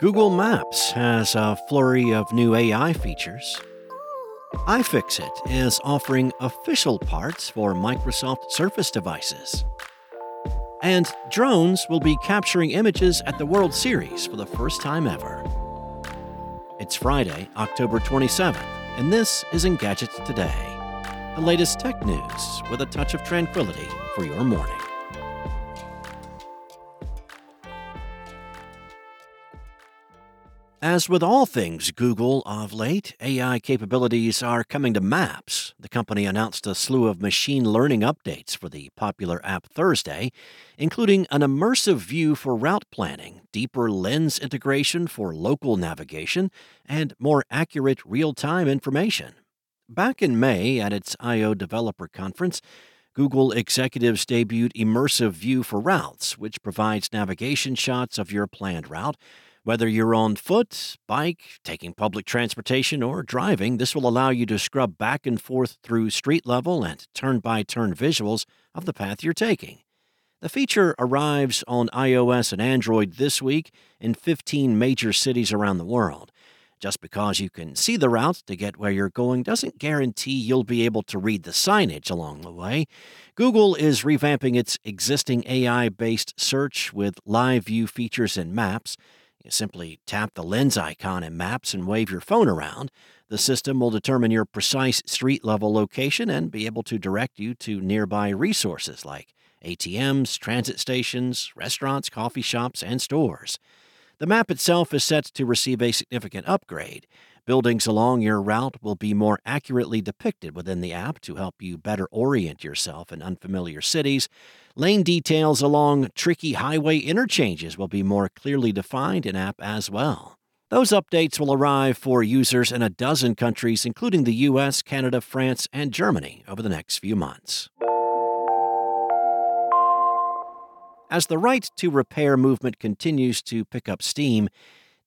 Google Maps has a flurry of new AI features. iFixit is offering official parts for Microsoft Surface devices. And drones will be capturing images at the World Series for the first time ever. It's Friday, October 27th, and this is Engadget Today, the latest tech news with a touch of tranquility for your morning. As with all things Google of late, AI capabilities are coming to Maps. The company announced a slew of machine learning updates for the popular app Thursday, including an immersive view for route planning, deeper lens integration for local navigation, and more accurate real time information. Back in May at its I/O Developer Conference, Google executives debuted Immersive View for Routes, which provides navigation shots of your planned route whether you're on foot, bike, taking public transportation, or driving, this will allow you to scrub back and forth through street level and turn by turn visuals of the path you're taking. The feature arrives on iOS and Android this week in 15 major cities around the world. Just because you can see the route to get where you're going doesn't guarantee you'll be able to read the signage along the way. Google is revamping its existing AI based search with live view features in Maps. You simply tap the lens icon in Maps and wave your phone around. The system will determine your precise street level location and be able to direct you to nearby resources like ATMs, transit stations, restaurants, coffee shops, and stores. The map itself is set to receive a significant upgrade. Buildings along your route will be more accurately depicted within the app to help you better orient yourself in unfamiliar cities. Lane details along tricky highway interchanges will be more clearly defined in app as well. Those updates will arrive for users in a dozen countries, including the US, Canada, France, and Germany, over the next few months. As the right to repair movement continues to pick up steam,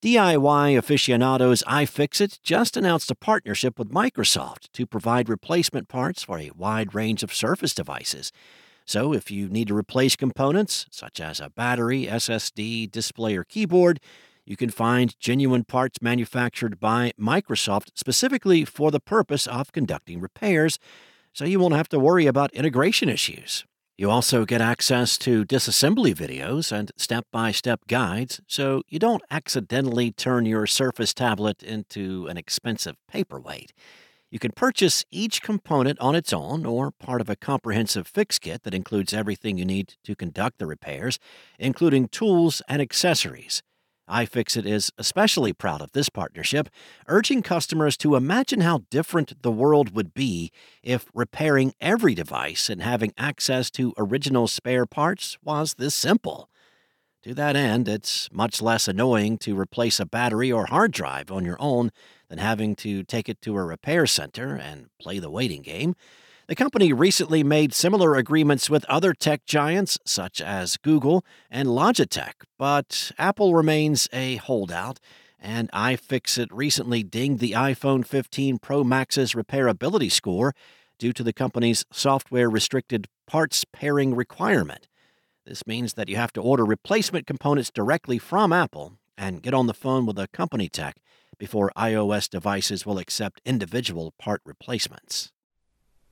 DIY aficionados iFixit just announced a partnership with Microsoft to provide replacement parts for a wide range of Surface devices. So, if you need to replace components, such as a battery, SSD, display, or keyboard, you can find genuine parts manufactured by Microsoft specifically for the purpose of conducting repairs, so you won't have to worry about integration issues. You also get access to disassembly videos and step by step guides so you don't accidentally turn your Surface tablet into an expensive paperweight. You can purchase each component on its own or part of a comprehensive fix kit that includes everything you need to conduct the repairs, including tools and accessories iFixit is especially proud of this partnership, urging customers to imagine how different the world would be if repairing every device and having access to original spare parts was this simple. To that end, it's much less annoying to replace a battery or hard drive on your own than having to take it to a repair center and play the waiting game. The company recently made similar agreements with other tech giants such as Google and Logitech, but Apple remains a holdout, and iFixit recently dinged the iPhone 15 Pro Max's repairability score due to the company's software restricted parts pairing requirement. This means that you have to order replacement components directly from Apple and get on the phone with a company tech before iOS devices will accept individual part replacements.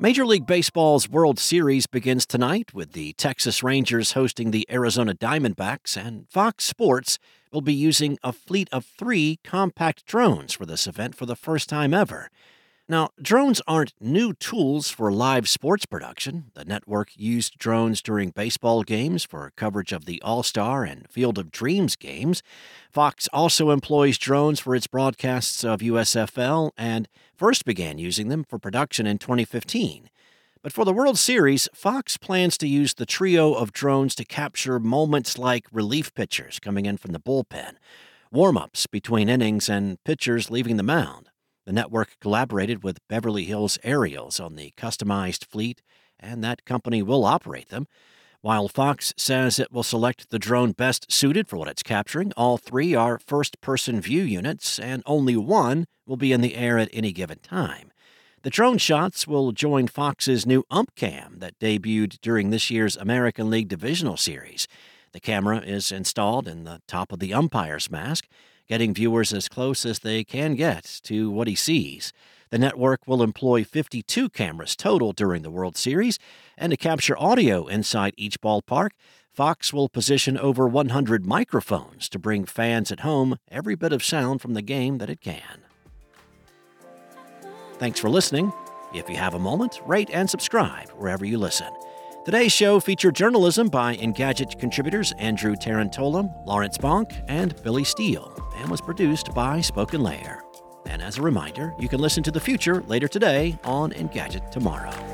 Major League Baseball's World Series begins tonight with the Texas Rangers hosting the Arizona Diamondbacks, and Fox Sports will be using a fleet of three compact drones for this event for the first time ever. Now, drones aren't new tools for live sports production. The network used drones during baseball games for coverage of the All Star and Field of Dreams games. Fox also employs drones for its broadcasts of USFL and first began using them for production in 2015. But for the World Series, Fox plans to use the trio of drones to capture moments like relief pitchers coming in from the bullpen, warm ups between innings, and pitchers leaving the mound. The network collaborated with Beverly Hills Aerials on the customized fleet, and that company will operate them. While Fox says it will select the drone best suited for what it's capturing, all three are first person view units, and only one will be in the air at any given time. The drone shots will join Fox's new UmpCam that debuted during this year's American League Divisional Series. The camera is installed in the top of the umpire's mask getting viewers as close as they can get to what he sees. The network will employ 52 cameras total during the World Series, and to capture audio inside each ballpark, Fox will position over 100 microphones to bring fans at home every bit of sound from the game that it can. Thanks for listening. If you have a moment, rate and subscribe wherever you listen. Today's show featured journalism by Engadget contributors Andrew Tarantola, Lawrence Bonk, and Billy Steele, and was produced by SpokenLayer. And as a reminder, you can listen to the future later today on Engadget tomorrow.